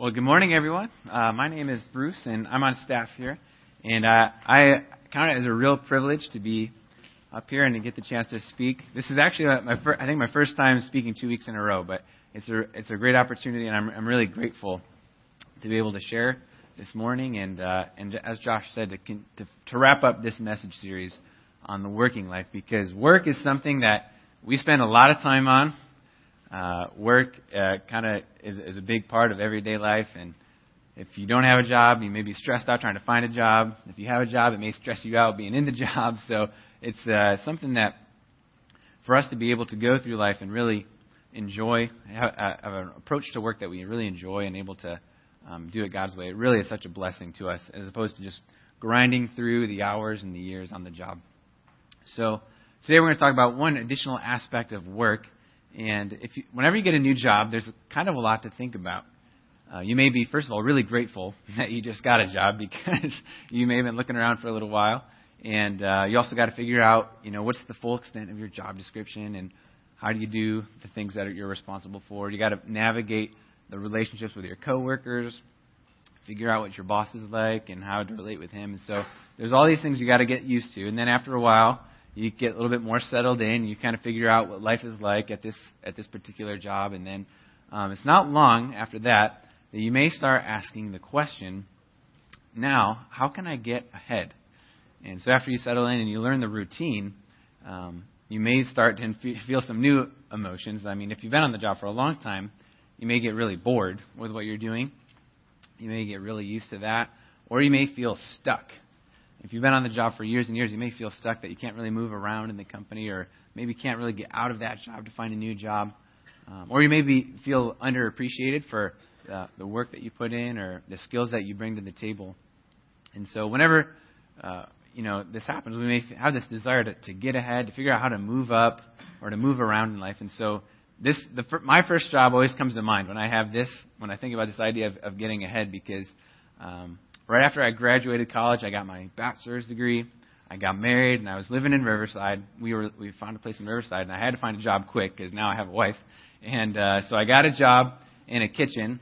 Well, good morning, everyone. Uh, my name is Bruce, and I'm on staff here. And uh, I count it as a real privilege to be up here and to get the chance to speak. This is actually my fir- I think my first time speaking two weeks in a row, but it's a it's a great opportunity, and I'm I'm really grateful to be able to share this morning and uh, and as Josh said to, to to wrap up this message series on the working life because work is something that we spend a lot of time on. Uh, work uh, kind of is, is a big part of everyday life, and if you don't have a job, you may be stressed out trying to find a job. If you have a job, it may stress you out being in the job. So it's uh, something that for us to be able to go through life and really enjoy, have, uh, have an approach to work that we really enjoy and able to um, do it God's way, it really is such a blessing to us as opposed to just grinding through the hours and the years on the job. So today we're going to talk about one additional aspect of work. And if you, whenever you get a new job, there's kind of a lot to think about. Uh, you may be, first of all, really grateful that you just got a job because you may have been looking around for a little while. And uh, you also got to figure out, you know, what's the full extent of your job description and how do you do the things that you're responsible for. You got to navigate the relationships with your coworkers, figure out what your boss is like and how to relate with him. And so there's all these things you got to get used to. And then after a while, you get a little bit more settled in. You kind of figure out what life is like at this at this particular job, and then um, it's not long after that that you may start asking the question, now how can I get ahead? And so after you settle in and you learn the routine, um, you may start to feel some new emotions. I mean, if you've been on the job for a long time, you may get really bored with what you're doing. You may get really used to that, or you may feel stuck if you've been on the job for years and years, you may feel stuck that you can't really move around in the company, or maybe can't really get out of that job to find a new job. Um, or you maybe feel underappreciated for uh, the work that you put in or the skills that you bring to the table. And so, whenever uh, you know this happens, we may have this desire to, to get ahead, to figure out how to move up or to move around in life. And so, this the, my first job always comes to mind when I have this, when I think about this idea of, of getting ahead, because um, right after I graduated college, I got my bachelor's degree. I got married, and I was living in Riverside. We were we found a place in Riverside, and I had to find a job quick because now I have a wife. And uh, so I got a job in a kitchen,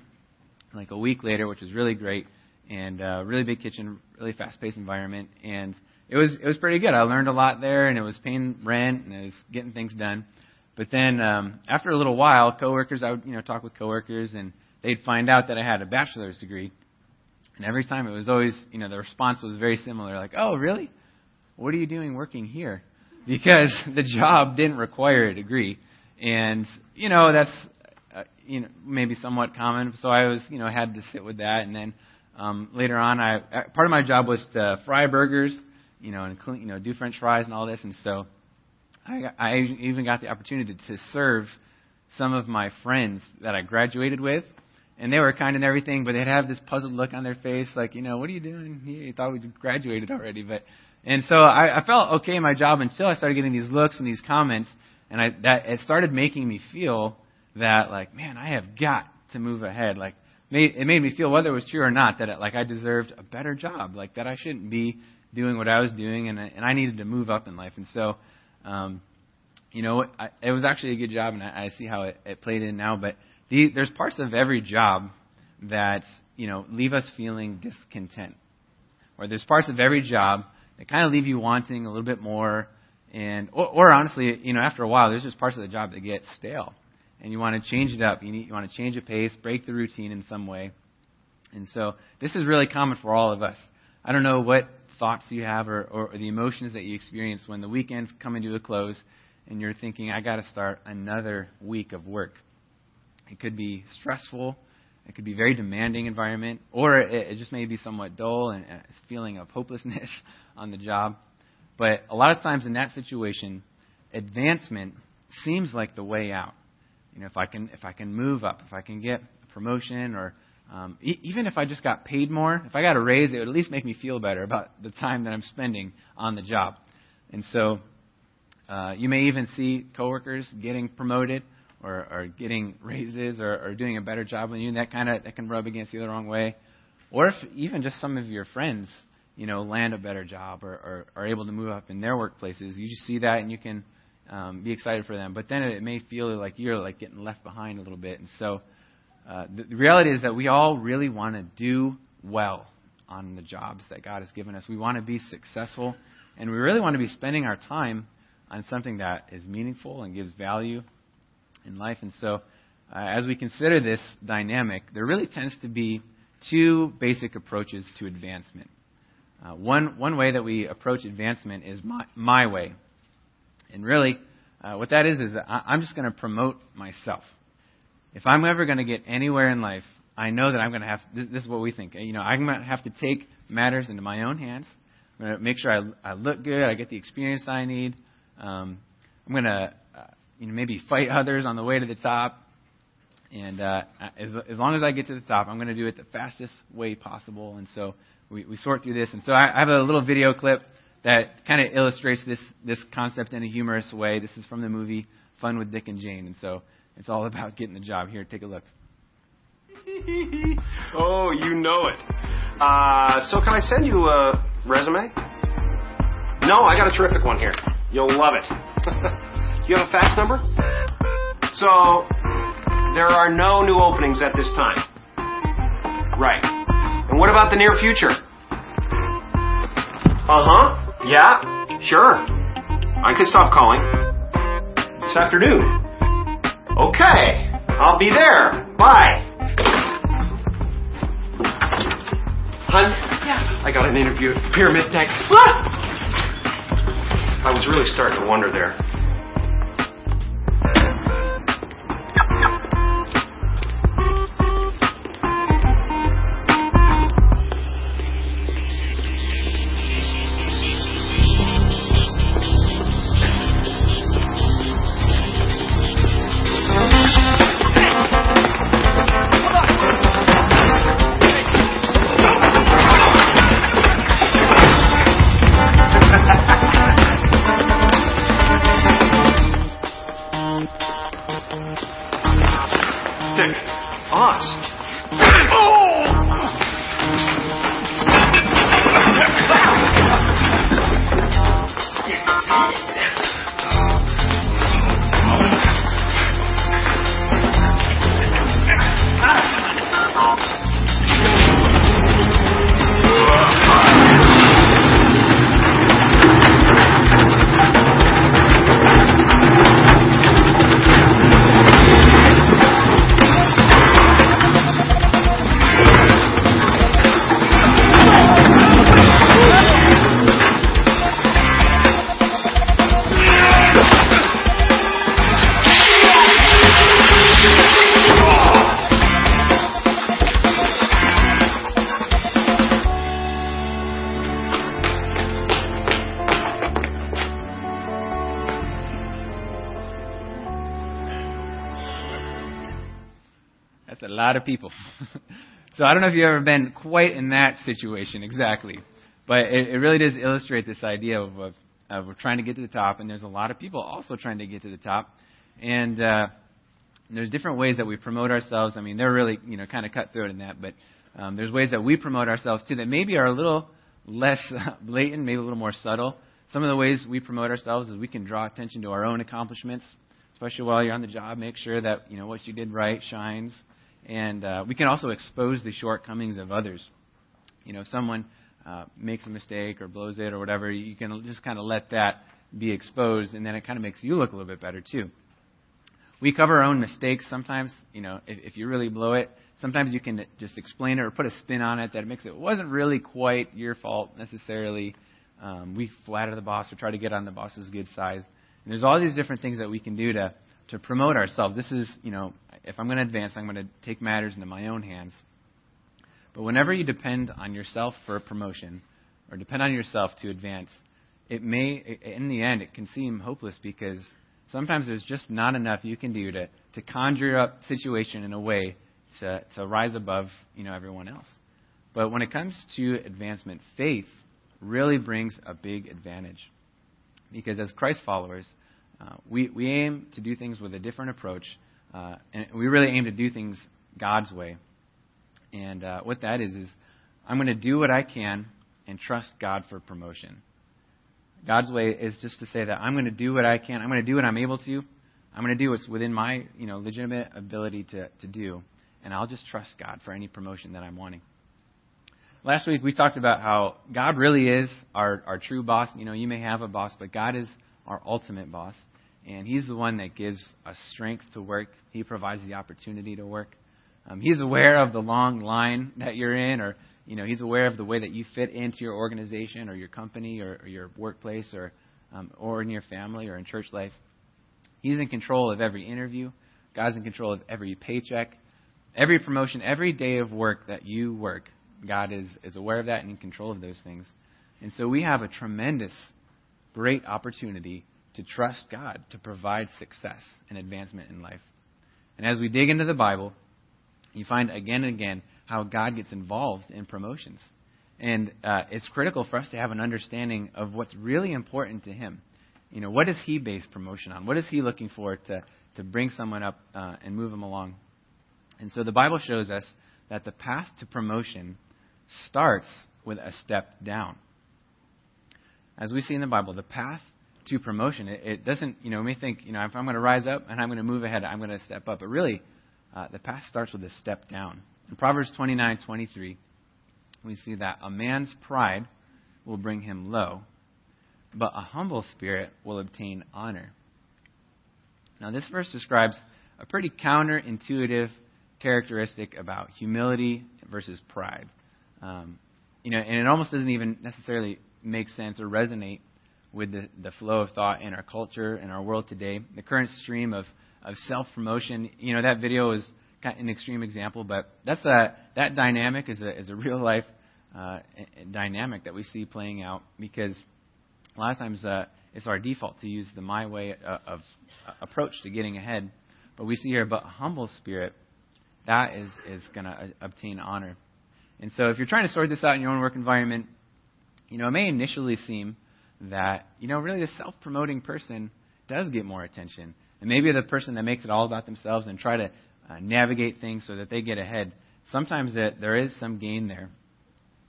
like a week later, which was really great, and uh, really big kitchen, really fast-paced environment, and it was it was pretty good. I learned a lot there, and it was paying rent, and it was getting things done. But then um, after a little while, coworkers, I would you know talk with coworkers, and they'd find out that I had a bachelor's degree, and every time it was always, you know, the response was very similar like, oh, really? What are you doing working here? Because the job didn't require a degree. And, you know, that's, uh, you know, maybe somewhat common. So I was, you know, had to sit with that. And then um, later on, I part of my job was to fry burgers, you know, and clean, you know, do French fries and all this. And so I, I even got the opportunity to serve some of my friends that I graduated with and they were kind and everything, but they'd have this puzzled look on their face, like, you know, what are you doing? You thought we graduated already, but and so I, I felt okay in my job until I started getting these looks and these comments, and I that it started making me feel that like, man, I have got to move ahead. Like, made, it made me feel whether it was true or not that it, like I deserved a better job, like that I shouldn't be doing what I was doing, and I, and I needed to move up in life, and so. um you know, I, it was actually a good job, and I, I see how it, it played in now. But the, there's parts of every job that you know leave us feeling discontent, or there's parts of every job that kind of leave you wanting a little bit more, and or, or honestly, you know, after a while, there's just parts of the job that get stale, and you want to change it up. You need you want to change the pace, break the routine in some way, and so this is really common for all of us. I don't know what thoughts you have or, or, or the emotions that you experience when the weekend's coming to a close and you're thinking, I got to start another week of work. It could be stressful. It could be a very demanding environment, or it, it just may be somewhat dull and a feeling of hopelessness on the job. But a lot of times in that situation, advancement seems like the way out. You know, if I can if I can move up, if I can get a promotion, or um, e- even if I just got paid more, if I got a raise, it would at least make me feel better about the time that I'm spending on the job. And so, uh, you may even see coworkers getting promoted or, or getting raises or, or doing a better job than you, and that kind of that can rub against you the wrong way. Or if even just some of your friends, you know, land a better job or, or are able to move up in their workplaces, you just see that and you can um, be excited for them. But then it may feel like you're like getting left behind a little bit, and so uh, the, the reality is that we all really want to do well on the jobs that God has given us. We want to be successful, and we really want to be spending our time on something that is meaningful and gives value in life. And so, uh, as we consider this dynamic, there really tends to be two basic approaches to advancement. Uh, one, one way that we approach advancement is my, my way. And really, uh, what that is, is I, I'm just going to promote myself. If I'm ever going to get anywhere in life, I know that I'm going to have, this, this is what we think, you know, I'm going to have to take matters into my own hands. I'm going to make sure I, I look good, I get the experience I need. Um, I'm going to, you know, maybe fight others on the way to the top. And uh, as, as long as I get to the top, I'm going to do it the fastest way possible. And so we, we sort through this. And so I, I have a little video clip that kind of illustrates this, this concept in a humorous way. This is from the movie Fun with Dick and Jane. And so it's all about getting the job. Here, take a look. oh, you know it. Uh, so can I send you a resume? No, I got a terrific one here. You'll love it. you have a fax number? So, there are no new openings at this time. Right. And what about the near future? Uh huh. Yeah, sure. I can stop calling. This afternoon. Okay. I'll be there. Bye. Hun? Yeah. I got an interview at Pyramid Tech. What? I was really starting to wonder there. Of people. so I don't know if you've ever been quite in that situation exactly, but it, it really does illustrate this idea of, of, of we're trying to get to the top, and there's a lot of people also trying to get to the top, and uh, there's different ways that we promote ourselves. I mean, they're really you know kind of cutthroat in that, but um, there's ways that we promote ourselves too that maybe are a little less blatant, maybe a little more subtle. Some of the ways we promote ourselves is we can draw attention to our own accomplishments, especially while you're on the job. Make sure that you know what you did right shines, and uh, we can also expose the shortcomings of others. You know, if someone uh, makes a mistake or blows it or whatever, you can just kind of let that be exposed, and then it kind of makes you look a little bit better too. We cover our own mistakes sometimes. You know, if, if you really blow it, sometimes you can just explain it or put a spin on it that makes it wasn't really quite your fault necessarily. Um, we flatter the boss or try to get on the boss's good side. And there's all these different things that we can do to to promote ourselves. This is, you know, if I'm going to advance, I'm going to take matters into my own hands. But whenever you depend on yourself for a promotion or depend on yourself to advance, it may, in the end, it can seem hopeless because sometimes there's just not enough you can do to, to conjure up situation in a way to, to rise above, you know, everyone else. But when it comes to advancement, faith really brings a big advantage. Because as Christ followers, uh, we, we aim to do things with a different approach, uh, and we really aim to do things God's way. And uh, what that is, is I'm going to do what I can and trust God for promotion. God's way is just to say that I'm going to do what I can. I'm going to do what I'm able to. I'm going to do what's within my you know legitimate ability to, to do. And I'll just trust God for any promotion that I'm wanting. Last week we talked about how God really is our, our true boss. You know, you may have a boss, but God is our ultimate boss. And He's the one that gives us strength to work. He provides the opportunity to work. Um, he's aware of the long line that you're in, or you know, He's aware of the way that you fit into your organization or your company or, or your workplace or um, or in your family or in church life. He's in control of every interview. God's in control of every paycheck, every promotion, every day of work that you work. God is, is aware of that and in control of those things. And so we have a tremendous, great opportunity to trust God to provide success and advancement in life. And as we dig into the Bible, you find again and again how God gets involved in promotions. And uh, it's critical for us to have an understanding of what's really important to Him. You know, what does He base promotion on? What is He looking for to, to bring someone up uh, and move them along? And so the Bible shows us that the path to promotion starts with a step down. As we see in the Bible, the path to promotion, it, it doesn't, you know, we think, you know, if I'm going to rise up and I'm going to move ahead, I'm going to step up. But really, uh, the path starts with a step down. In Proverbs 29 23, we see that a man's pride will bring him low, but a humble spirit will obtain honor. Now, this verse describes a pretty counterintuitive characteristic about humility versus pride. Um, you know, and it almost doesn't even necessarily make sense or resonate with the, the flow of thought in our culture and our world today. The current stream of, of self promotion, you know, that video is kind of an extreme example, but that's a, that dynamic is a, is a real life uh, dynamic that we see playing out because a lot of times uh, it's our default to use the my way uh, of uh, approach to getting ahead. But we see here, but humble spirit, that is, is going to uh, obtain honor. And so if you're trying to sort this out in your own work environment, you know, it may initially seem that, you know, really the self promoting person does get more attention. And maybe the person that makes it all about themselves and try to uh, navigate things so that they get ahead, sometimes that there is some gain there.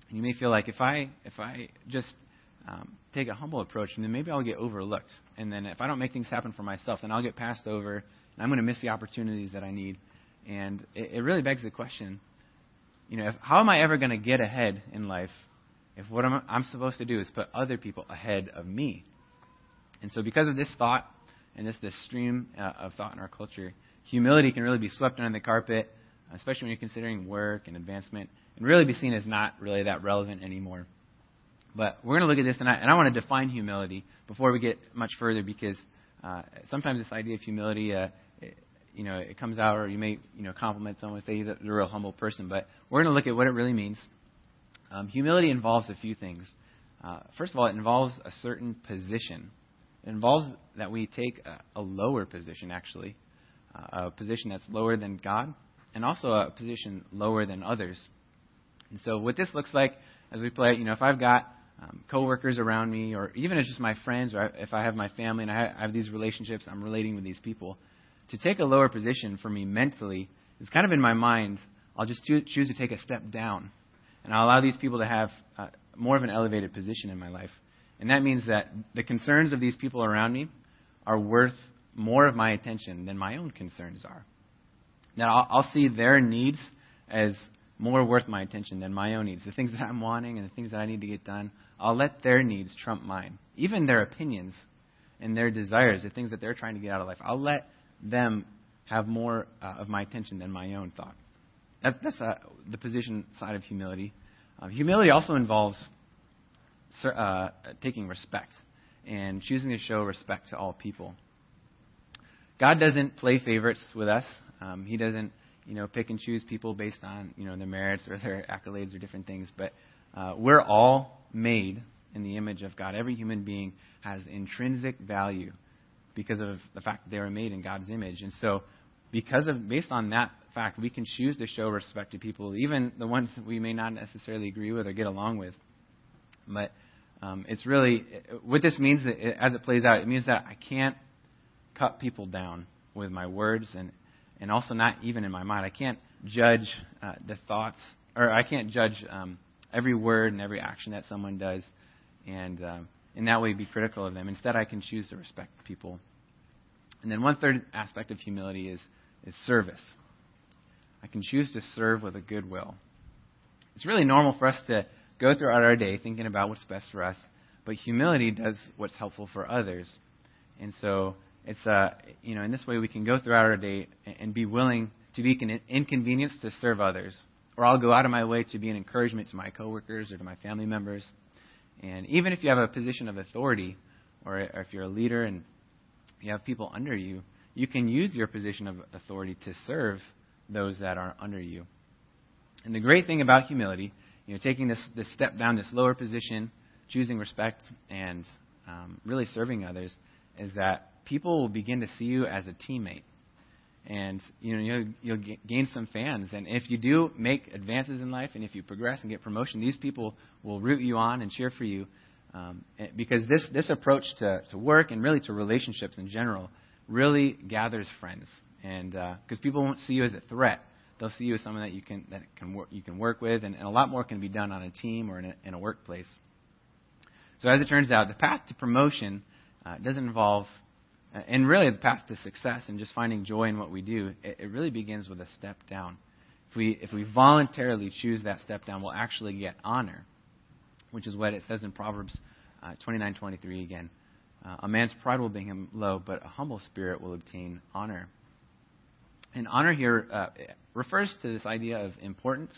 And you may feel like if I if I just um, take a humble approach, then maybe I'll get overlooked. And then if I don't make things happen for myself, then I'll get passed over, and I'm going to miss the opportunities that I need. And it, it really begs the question you know, if, how am I ever going to get ahead in life if what I'm, I'm supposed to do is put other people ahead of me? And so, because of this thought and this, this stream uh, of thought in our culture, humility can really be swept under the carpet, especially when you're considering work and advancement, and really be seen as not really that relevant anymore. But we're going to look at this tonight, and I want to define humility before we get much further because uh, sometimes this idea of humility uh, you know, it comes out, or you may, you know, compliment someone, and say that they're a real humble person. But we're going to look at what it really means. Um, humility involves a few things. Uh, first of all, it involves a certain position. It involves that we take a, a lower position, actually, uh, a position that's lower than God, and also a position lower than others. And so, what this looks like as we play, you know, if I've got um, coworkers around me, or even just my friends, or if I have my family and I have these relationships, I'm relating with these people to take a lower position for me mentally is kind of in my mind. I'll just choose to take a step down, and I'll allow these people to have uh, more of an elevated position in my life. And that means that the concerns of these people around me are worth more of my attention than my own concerns are. Now, I'll, I'll see their needs as more worth my attention than my own needs. The things that I'm wanting and the things that I need to get done, I'll let their needs trump mine. Even their opinions and their desires, the things that they're trying to get out of life, I'll let them have more uh, of my attention than my own thought. That's, that's uh, the position side of humility. Uh, humility also involves uh, taking respect and choosing to show respect to all people. God doesn't play favorites with us. Um, he doesn't, you know, pick and choose people based on, you know, their merits or their accolades or different things. But uh, we're all made in the image of God. Every human being has intrinsic value because of the fact that they were made in God's image. And so, because of based on that fact, we can choose to show respect to people, even the ones that we may not necessarily agree with or get along with. But um, it's really what this means as it plays out. It means that I can't cut people down with my words and and also not even in my mind. I can't judge uh, the thoughts or I can't judge um, every word and every action that someone does, and um, in that way be critical of them. Instead, I can choose to respect people and then one third aspect of humility is, is service. I can choose to serve with a good will. It's really normal for us to go throughout our day thinking about what's best for us, but humility does what's helpful for others. And so it's uh, you know in this way we can go throughout our day and be willing to be an inconvenience to serve others, or I'll go out of my way to be an encouragement to my coworkers or to my family members. And even if you have a position of authority, or, or if you're a leader and you have people under you, you can use your position of authority to serve those that are under you. And the great thing about humility, you know, taking this, this step down, this lower position, choosing respect, and um, really serving others, is that people will begin to see you as a teammate. And you know you'll, you'll gain some fans. And if you do make advances in life, and if you progress and get promotion, these people will root you on and cheer for you. Um, eh, because this this approach to, to work and really to relationships in general really gathers friends. And because uh, people won't see you as a threat, they'll see you as someone that you can that can work, you can work with, and, and a lot more can be done on a team or in a, in a workplace. So as it turns out, the path to promotion uh, doesn't involve, uh, and really the path to success and just finding joy in what we do, it, it really begins with a step down. If we, if we voluntarily choose that step down, we'll actually get honor, which is what it says in Proverbs uh, 29:23 again. Uh, a man's pride will bring him low, but a humble spirit will obtain honor. And honor here uh, refers to this idea of importance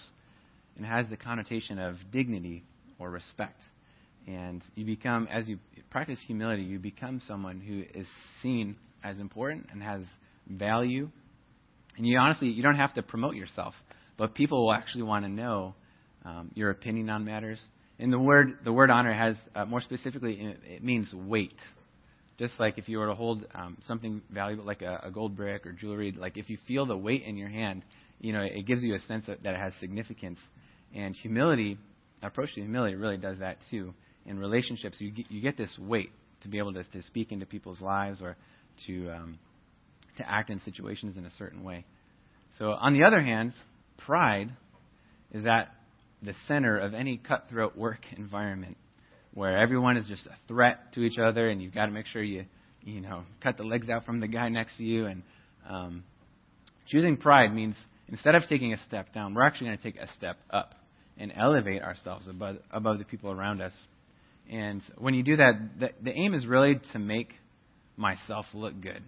and has the connotation of dignity or respect. And you become, as you practice humility, you become someone who is seen as important and has value. And you honestly, you don't have to promote yourself, but people will actually want to know um, your opinion on matters. And the word, the word honor has, uh, more specifically, it means weight. Just like if you were to hold um, something valuable, like a, a gold brick or jewelry, like if you feel the weight in your hand, you know, it gives you a sense of, that it has significance. And humility, approach to humility really does that too in relationships, you get, you get this weight to be able to, to speak into people's lives or to, um, to act in situations in a certain way. So, on the other hand, pride is at the center of any cutthroat work environment where everyone is just a threat to each other and you've got to make sure you, you know, cut the legs out from the guy next to you. And um, choosing pride means instead of taking a step down, we're actually going to take a step up and elevate ourselves above, above the people around us. And when you do that, the, the aim is really to make myself look good.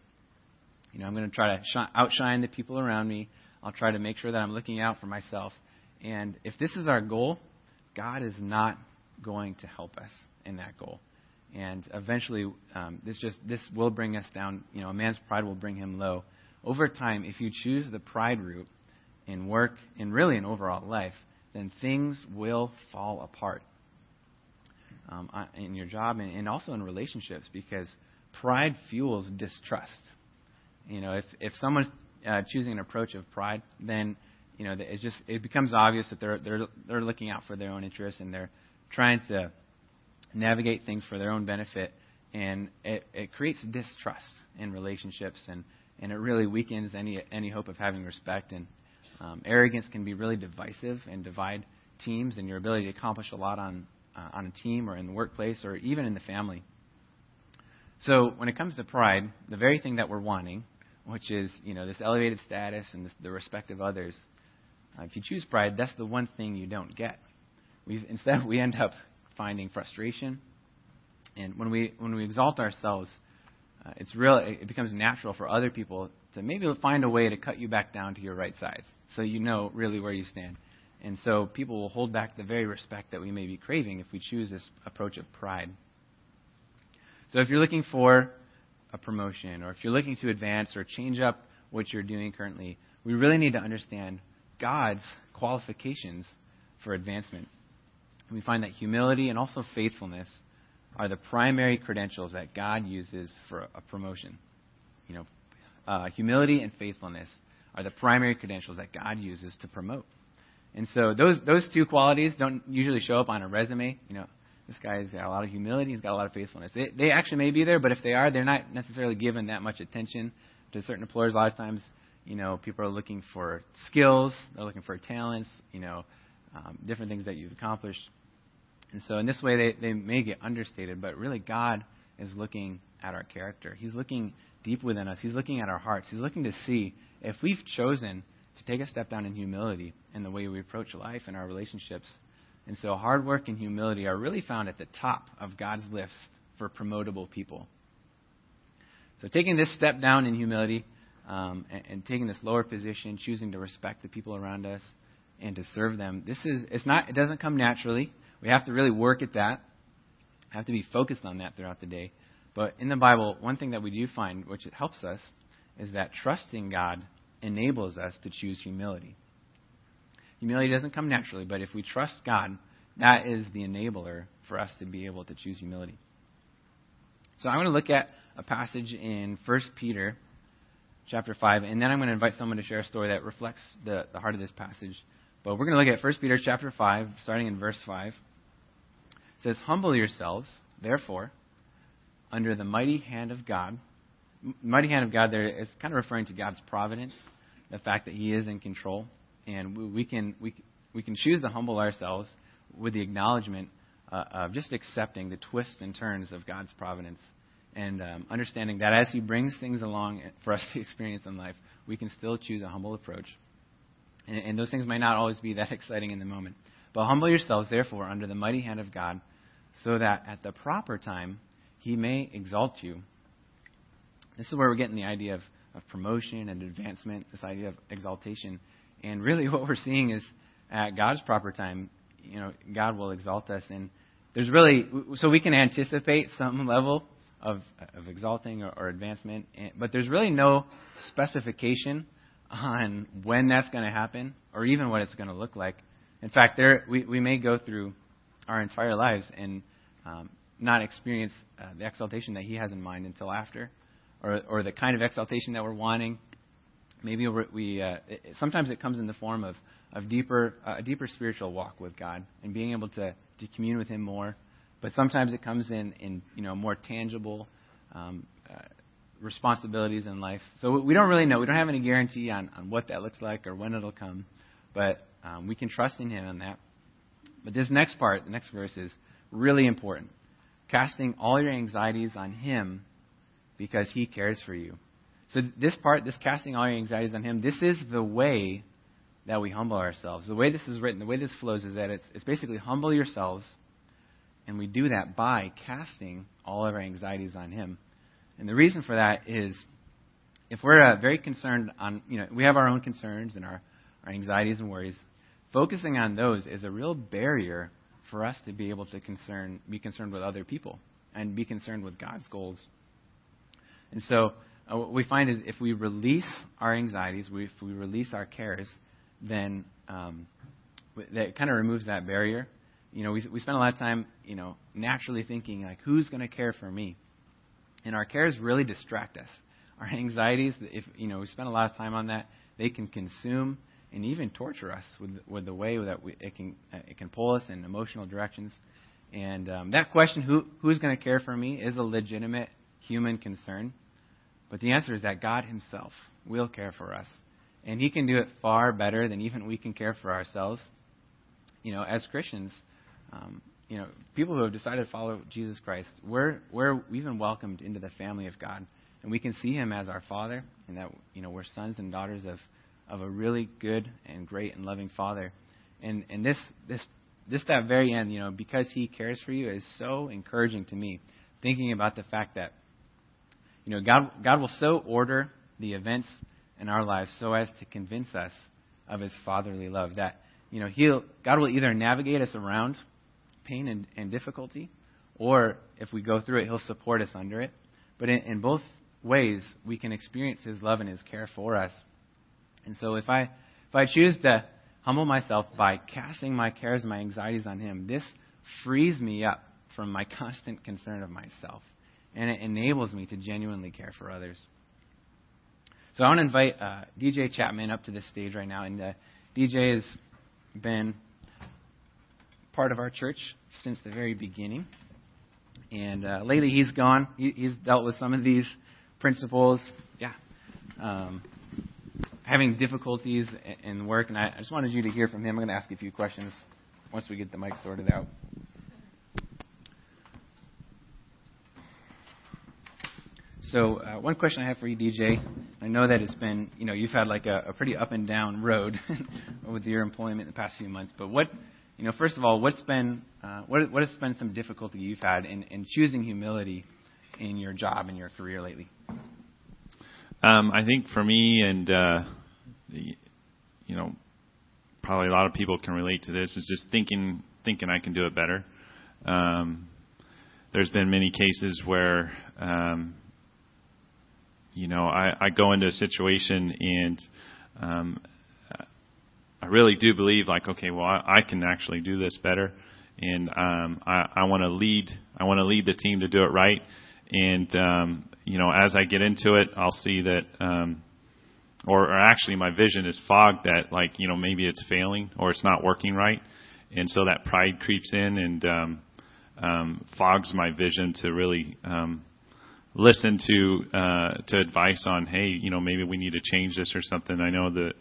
You know, I'm going to try to sh- outshine the people around me. I'll try to make sure that I'm looking out for myself. And if this is our goal, God is not going to help us in that goal. And eventually, um, this just this will bring us down. You know, a man's pride will bring him low. Over time, if you choose the pride route in work and really in overall life, then things will fall apart um, in your job and, and also in relationships because pride fuels distrust. You know, if if someone's uh, choosing an approach of pride, then you know it's just it becomes obvious that they're they're they're looking out for their own interests and they're trying to navigate things for their own benefit, and it, it creates distrust in relationships and and it really weakens any any hope of having respect and um, arrogance can be really divisive and divide teams and your ability to accomplish a lot on uh, on a team or in the workplace or even in the family. So when it comes to pride, the very thing that we're wanting, which is you know this elevated status and this, the respect of others, uh, if you choose pride, that's the one thing you don't get. We instead, we end up finding frustration, and when we when we exalt ourselves, uh, it's real. It becomes natural for other people to maybe find a way to cut you back down to your right size, so you know really where you stand. And so people will hold back the very respect that we may be craving if we choose this approach of pride. So if you're looking for a promotion or if you're looking to advance or change up what you're doing currently, we really need to understand God's qualifications for advancement. We find that humility and also faithfulness are the primary credentials that God uses for a promotion. You know, uh, humility and faithfulness are the primary credentials that God uses to promote. And so those those two qualities don't usually show up on a resume. You know, this guy's got a lot of humility, he's got a lot of faithfulness. They, they actually may be there, but if they are, they're not necessarily given that much attention to certain employers. A lot of times, you know, people are looking for skills, they're looking for talents, you know, um, different things that you've accomplished. And so in this way, they, they may get understated, but really God is looking at our character. He's looking deep within us. He's looking at our hearts. He's looking to see if we've chosen to take a step down in humility in the way we approach life and our relationships. And so hard work and humility are really found at the top of God's list for promotable people. So taking this step down in humility um, and, and taking this lower position, choosing to respect the people around us and to serve them, this is it's not it doesn't come naturally. We have to really work at that. Have to be focused on that throughout the day. But in the Bible, one thing that we do find, which helps us, is that trusting God enables us to choose humility. Humility doesn't come naturally, but if we trust God, that is the enabler for us to be able to choose humility. So I'm going to look at a passage in 1 Peter chapter 5, and then I'm going to invite someone to share a story that reflects the, the heart of this passage. But we're going to look at 1 Peter chapter 5, starting in verse 5. Says, Humble yourselves, therefore, under the mighty hand of God. Mighty hand of God there is kind of referring to God's providence, the fact that He is in control. And we can, we, we can choose to humble ourselves with the acknowledgement uh, of just accepting the twists and turns of God's providence and um, understanding that as He brings things along for us to experience in life, we can still choose a humble approach. And, and those things might not always be that exciting in the moment. But humble yourselves, therefore, under the mighty hand of God, so that at the proper time He may exalt you. This is where we're getting the idea of, of promotion and advancement, this idea of exaltation. And really, what we're seeing is at God's proper time, you know, God will exalt us. And there's really, so we can anticipate some level of, of exalting or, or advancement, but there's really no specification on when that's going to happen or even what it's going to look like. In fact, there we, we may go through our entire lives and um, not experience uh, the exaltation that He has in mind until after, or, or the kind of exaltation that we're wanting. Maybe we uh, it, sometimes it comes in the form of of deeper uh, a deeper spiritual walk with God and being able to to commune with Him more but sometimes it comes in, in you know, more tangible um, uh, responsibilities in life. So we don't really know. We don't have any guarantee on, on what that looks like or when it'll come. But um, we can trust in Him on that. But this next part, the next verse, is really important. Casting all your anxieties on Him because He cares for you. So this part, this casting all your anxieties on Him, this is the way that we humble ourselves. The way this is written, the way this flows is that it's, it's basically humble yourselves – and we do that by casting all of our anxieties on Him. And the reason for that is if we're uh, very concerned on, you know, we have our own concerns and our, our anxieties and worries, focusing on those is a real barrier for us to be able to concern, be concerned with other people and be concerned with God's goals. And so uh, what we find is if we release our anxieties, we, if we release our cares, then um, that kind of removes that barrier you know, we, we spend a lot of time, you know, naturally thinking, like, who's going to care for me? And our cares really distract us. Our anxieties, if, you know, we spend a lot of time on that, they can consume and even torture us with, with the way that we, it, can, it can pull us in emotional directions. And um, that question, who, who's going to care for me, is a legitimate human concern. But the answer is that God Himself will care for us. And He can do it far better than even we can care for ourselves. You know, as Christians, um, you know, people who have decided to follow Jesus Christ, we're, we're, we've been welcomed into the family of God. And we can see him as our Father, and that, you know, we're sons and daughters of, of a really good and great and loving Father. And, and this, this, this, that very end, you know, because he cares for you is so encouraging to me, thinking about the fact that, you know, God, God will so order the events in our lives so as to convince us of his fatherly love that, you know, he'll, God will either navigate us around pain and, and difficulty, or if we go through it, He'll support us under it. But in, in both ways, we can experience His love and His care for us. And so if I if I choose to humble myself by casting my cares and my anxieties on Him, this frees me up from my constant concern of myself, and it enables me to genuinely care for others. So I want to invite uh, DJ Chapman up to this stage right now, and uh, DJ has been part of our church since the very beginning. And uh, lately he's gone. He, he's dealt with some of these principles. Yeah. Um, having difficulties in work. And I, just wanted you to hear from him. I'm going to ask you a few questions once we get the mic sorted out. So uh, one question I have for you, DJ. I know that it's been, you know, you've had like a, a pretty up and down road with your employment in the past few months. But what, you know, first of all, what's been, uh, what, what has been some difficulty you've had in, in choosing humility in your job and your career lately? Um, I think for me, and uh, you know, probably a lot of people can relate to this, is just thinking thinking I can do it better. Um, there's been many cases where um, you know I, I go into a situation and um, I really do believe like okay well I, I can actually do this better and um, I, I want to lead I want to lead the team to do it right and um, you know as I get into it I'll see that um, or, or actually my vision is fogged that like you know maybe it's failing or it's not working right. And so that pride creeps in and um, um, fogs my vision to really um, listen to uh, to advice on, hey, you know, maybe we need to change this or something. I know that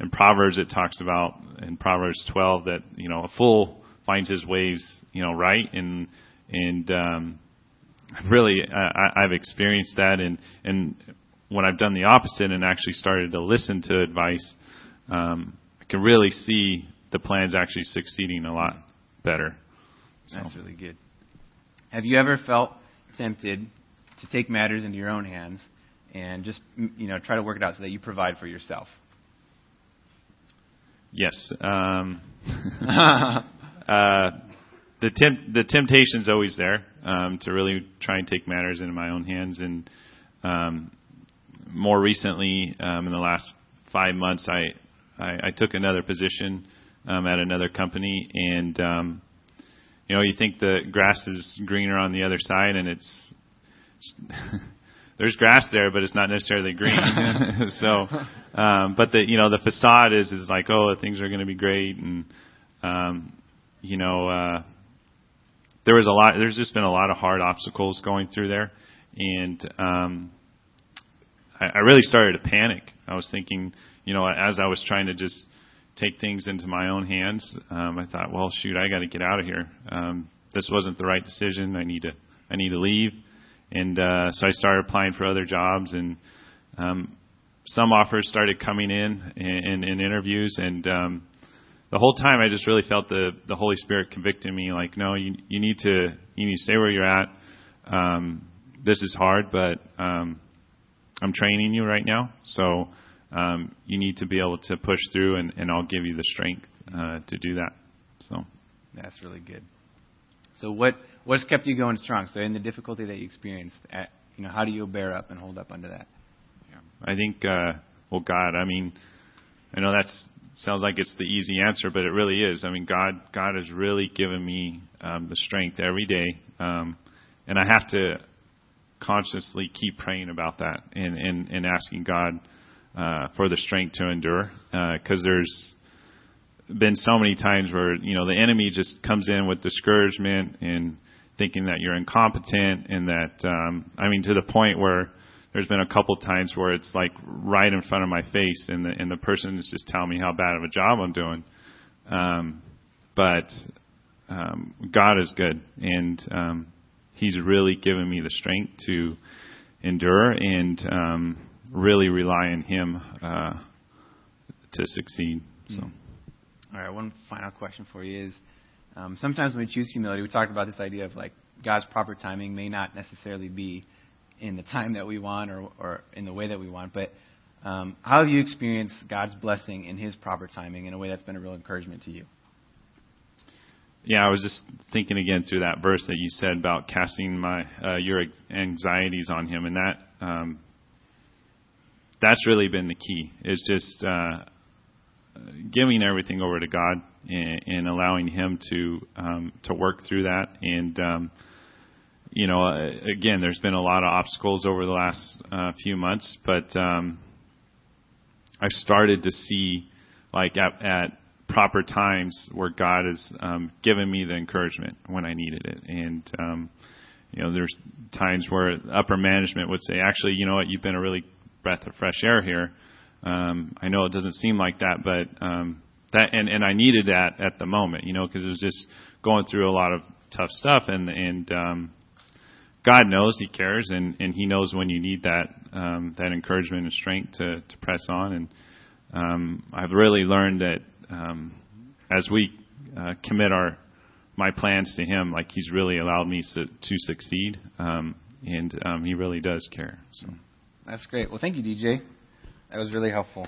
in Proverbs it talks about in Proverbs 12 that you know a fool finds his ways, you know, right, and and um, really I, I've experienced that, and and when I've done the opposite and actually started to listen to advice, um, I can really see the plans actually succeeding a lot better. So. That's really good. Have you ever felt tempted to take matters into your own hands and just you know try to work it out so that you provide for yourself? Yes. Um, uh, the temp- the temptation's always there um, to really try and take matters into my own hands, and um, more recently, um, in the last five months, I I, I took another position um, at another company, and um, you know, you think the grass is greener on the other side, and it's there's grass there, but it's not necessarily green. so, um, but the you know the facade is is like oh things are going to be great, and um, you know uh, there was a lot. There's just been a lot of hard obstacles going through there, and um, I, I really started to panic. I was thinking, you know, as I was trying to just take things into my own hands, um, I thought, well, shoot, I got to get out of here. Um, this wasn't the right decision. I need to, I need to leave. And uh, so I started applying for other jobs, and um, some offers started coming in in, in interviews, and um, the whole time I just really felt the the Holy Spirit convicting me, like, no, you you need to you need to stay where you're at. Um, this is hard, but um, I'm training you right now, so um, you need to be able to push through, and, and I'll give you the strength uh, to do that. So that's really good. So what what's kept you going strong? So in the difficulty that you experienced, at, you know, how do you bear up and hold up under that? Yeah. I think, uh, well, God. I mean, I know that sounds like it's the easy answer, but it really is. I mean, God God has really given me um, the strength every day, um, and I have to consciously keep praying about that and and, and asking God uh, for the strength to endure because uh, there's been so many times where you know the enemy just comes in with discouragement and thinking that you're incompetent and that um, I mean to the point where there's been a couple times where it's like right in front of my face and the and the person is just telling me how bad of a job I'm doing. Um, but um, God is good and um, He's really given me the strength to endure and um, really rely on Him uh, to succeed. So. Mm-hmm. All right, one final question for you is um, sometimes when we choose humility, we talk about this idea of like God's proper timing may not necessarily be in the time that we want or, or in the way that we want, but um, how have you experienced God's blessing in His proper timing in a way that's been a real encouragement to you? Yeah, I was just thinking again through that verse that you said about casting my uh, your anxieties on Him, and that um, that's really been the key. Is just uh, giving everything over to God and, and allowing Him to um, to work through that. And um, you know, uh, again, there's been a lot of obstacles over the last uh, few months, but um, I've started to see, like at, at proper times, where God has um, given me the encouragement when I needed it. And um, you know, there's times where upper management would say, actually, you know what, you've been a really breath of fresh air here um, I know it doesn't seem like that, but um, that and and I needed that at the moment, you know, because it was just going through a lot of tough stuff, and and um, God knows He cares, and and He knows when you need that um, that encouragement and strength to to press on. And um, I've really learned that um, as we uh, commit our my plans to Him, like He's really allowed me to, to succeed, um, and um, He really does care. So that's great. Well, thank you, DJ. That was really helpful.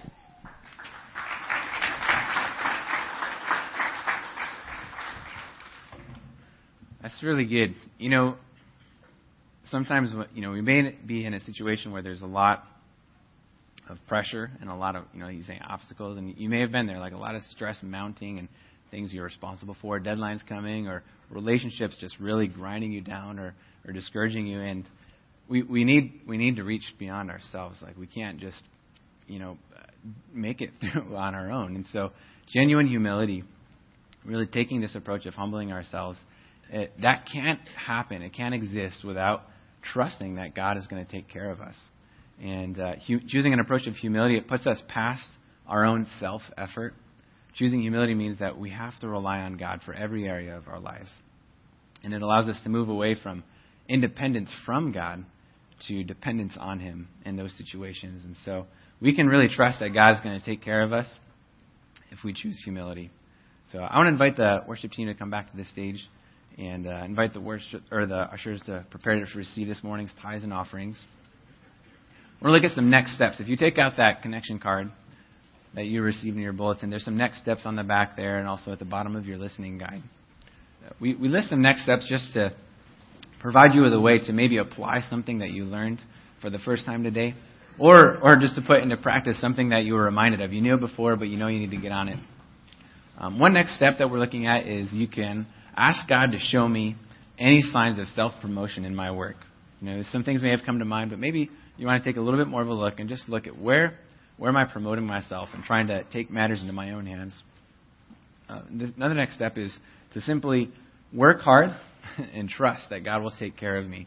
That's really good. You know, sometimes you know we may be in a situation where there's a lot of pressure and a lot of you know you say obstacles, and you may have been there, like a lot of stress mounting and things you're responsible for, deadlines coming, or relationships just really grinding you down or or discouraging you, and we we need we need to reach beyond ourselves. Like we can't just you know make it through on our own, and so genuine humility, really taking this approach of humbling ourselves it, that can't happen. It can't exist without trusting that God is going to take care of us. And uh, hu- choosing an approach of humility, it puts us past our own self effort. Choosing humility means that we have to rely on God for every area of our lives. And it allows us to move away from independence from God to dependence on Him in those situations. And so we can really trust that God's going to take care of us if we choose humility. So I want to invite the worship team to come back to the stage and uh, invite the worship or the ushers to prepare to receive this morning's tithes and offerings. We're going to look at some next steps. If you take out that connection card that you received in your bulletin, there's some next steps on the back there and also at the bottom of your listening guide. We, we list some next steps just to provide you with a way to maybe apply something that you learned for the first time today, or, or just to put into practice something that you were reminded of. You knew it before, but you know you need to get on it. Um, one next step that we're looking at is you can ask God to show me any signs of self promotion in my work. You know, some things may have come to mind, but maybe you want to take a little bit more of a look and just look at where where am I promoting myself and trying to take matters into my own hands. Uh, another next step is to simply work hard and trust that God will take care of me,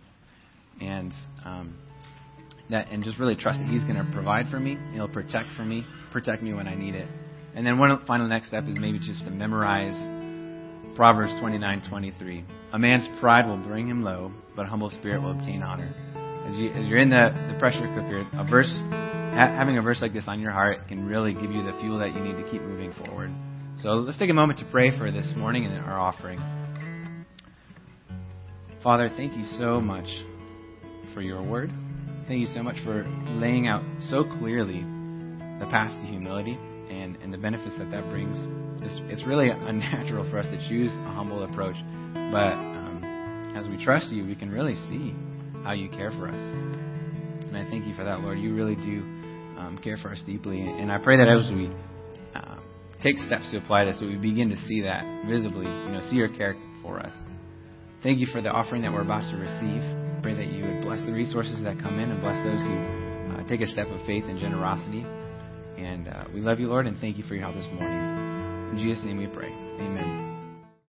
and um, that and just really trust that He's going to provide for me. He'll protect for me, protect me when I need it. And then one final next step is maybe just to memorize Proverbs 29:23. A man's pride will bring him low, but a humble spirit will obtain honor. As, you, as you're in the, the pressure cooker, a verse, ha- having a verse like this on your heart can really give you the fuel that you need to keep moving forward. So let's take a moment to pray for this morning and our offering. Father, thank you so much for your word. Thank you so much for laying out so clearly the path to humility and, and the benefits that that brings. It's, it's really unnatural for us to choose a humble approach, but um, as we trust you, we can really see how you care for us. And I thank you for that, Lord. You really do um, care for us deeply. And I pray that as we uh, take steps to apply this, that we begin to see that visibly, you know, see your care for us. Thank you for the offering that we're about to receive. Pray that you would bless the resources that come in and bless those who uh, take a step of faith and generosity. And uh, we love you, Lord, and thank you for your help this morning. In Jesus' name we pray. Amen.